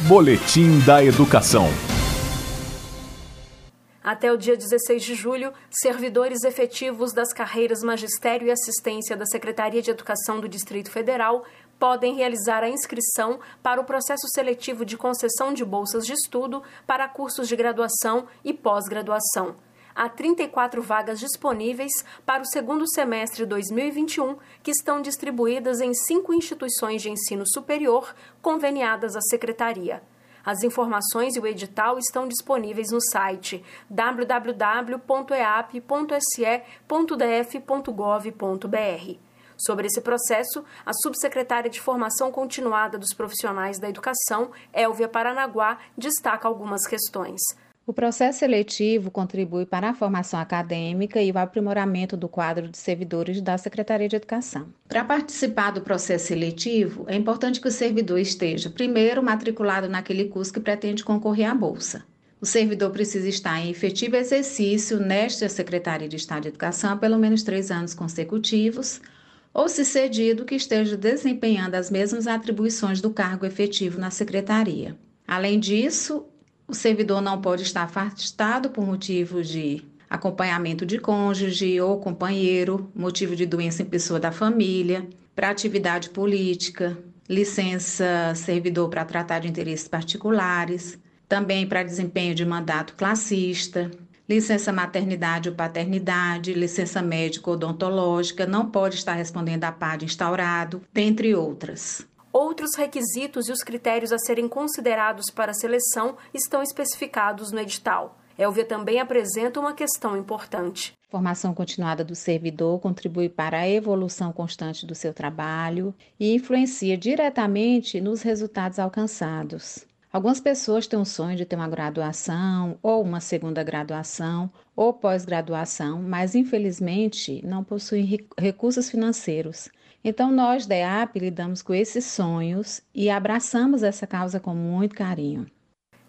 Boletim da Educação. Até o dia 16 de julho, servidores efetivos das carreiras Magistério e Assistência da Secretaria de Educação do Distrito Federal podem realizar a inscrição para o processo seletivo de concessão de bolsas de estudo para cursos de graduação e pós-graduação. Há 34 vagas disponíveis para o segundo semestre de 2021, que estão distribuídas em cinco instituições de ensino superior conveniadas à Secretaria. As informações e o edital estão disponíveis no site www.eap.se.df.gov.br. Sobre esse processo, a subsecretária de Formação Continuada dos Profissionais da Educação, Elvia Paranaguá, destaca algumas questões. O processo seletivo contribui para a formação acadêmica e o aprimoramento do quadro de servidores da Secretaria de Educação. Para participar do processo seletivo, é importante que o servidor esteja, primeiro, matriculado naquele curso que pretende concorrer à bolsa. O servidor precisa estar em efetivo exercício nesta Secretaria de Estado de Educação há pelo menos três anos consecutivos, ou, se cedido, que esteja desempenhando as mesmas atribuições do cargo efetivo na Secretaria. Além disso, o servidor não pode estar afastado por motivo de acompanhamento de cônjuge ou companheiro, motivo de doença em pessoa da família, para atividade política, licença servidor para tratar de interesses particulares, também para desempenho de mandato classista, licença maternidade ou paternidade, licença médico odontológica, não pode estar respondendo a PAD instaurado, dentre outras. Outros requisitos e os critérios a serem considerados para a seleção estão especificados no edital. Elvia também apresenta uma questão importante. Formação continuada do servidor contribui para a evolução constante do seu trabalho e influencia diretamente nos resultados alcançados. Algumas pessoas têm o sonho de ter uma graduação ou uma segunda graduação ou pós-graduação, mas infelizmente não possuem recursos financeiros então, nós da EAP lidamos com esses sonhos e abraçamos essa causa com muito carinho.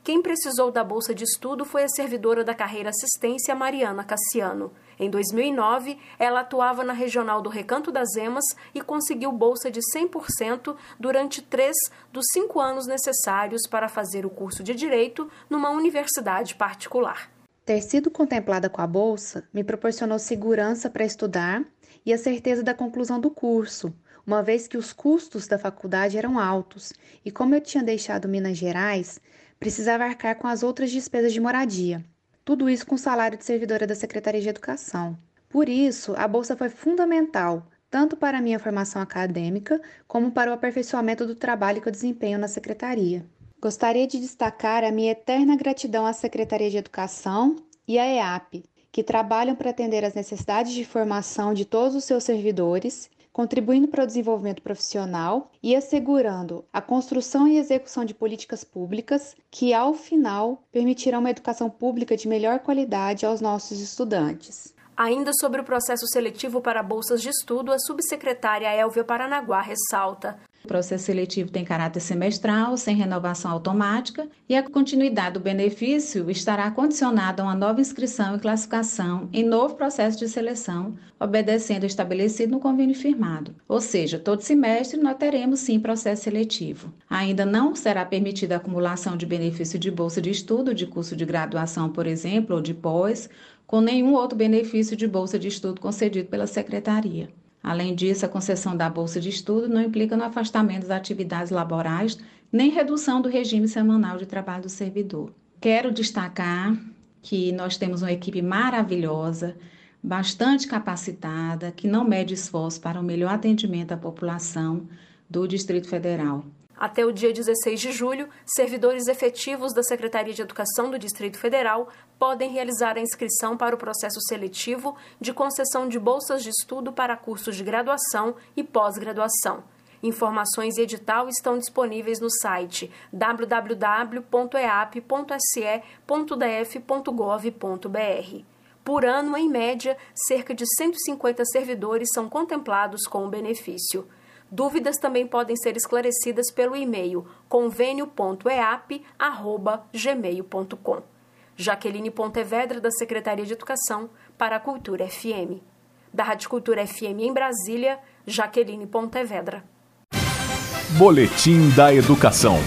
Quem precisou da bolsa de estudo foi a servidora da carreira assistência Mariana Cassiano. Em 2009, ela atuava na regional do Recanto das Emas e conseguiu bolsa de 100% durante três dos cinco anos necessários para fazer o curso de Direito numa universidade particular. Ter sido contemplada com a bolsa me proporcionou segurança para estudar e a certeza da conclusão do curso, uma vez que os custos da faculdade eram altos e, como eu tinha deixado Minas Gerais, precisava arcar com as outras despesas de moradia. Tudo isso com o salário de servidora da Secretaria de Educação. Por isso, a bolsa foi fundamental, tanto para a minha formação acadêmica, como para o aperfeiçoamento do trabalho que eu desempenho na secretaria. Gostaria de destacar a minha eterna gratidão à Secretaria de Educação e à EAP, que trabalham para atender às necessidades de formação de todos os seus servidores, contribuindo para o desenvolvimento profissional e assegurando a construção e execução de políticas públicas que, ao final, permitirão uma educação pública de melhor qualidade aos nossos estudantes. Ainda sobre o processo seletivo para bolsas de estudo, a subsecretária Elvia Paranaguá ressalta. O processo seletivo tem caráter semestral, sem renovação automática, e a continuidade do benefício estará condicionada a uma nova inscrição e classificação em novo processo de seleção, obedecendo o estabelecido no convênio firmado. Ou seja, todo semestre nós teremos sim processo seletivo. Ainda não será permitida a acumulação de benefício de bolsa de estudo, de curso de graduação, por exemplo, ou de pós, com nenhum outro benefício de bolsa de estudo concedido pela secretaria. Além disso, a concessão da bolsa de estudo não implica no afastamento das atividades laborais nem redução do regime semanal de trabalho do servidor. Quero destacar que nós temos uma equipe maravilhosa, bastante capacitada, que não mede esforço para o melhor atendimento à população do Distrito Federal. Até o dia 16 de julho, servidores efetivos da Secretaria de Educação do Distrito Federal podem realizar a inscrição para o processo seletivo de concessão de bolsas de estudo para cursos de graduação e pós-graduação. Informações e edital estão disponíveis no site www.eap.se.df.gov.br. Por ano, em média, cerca de 150 servidores são contemplados com o benefício. Dúvidas também podem ser esclarecidas pelo e-mail convênio.eap@gmail.com. Jaqueline Pontevedra da Secretaria de Educação para a Cultura FM. Da Rádio Cultura FM em Brasília, Jaqueline Pontevedra. Boletim da Educação.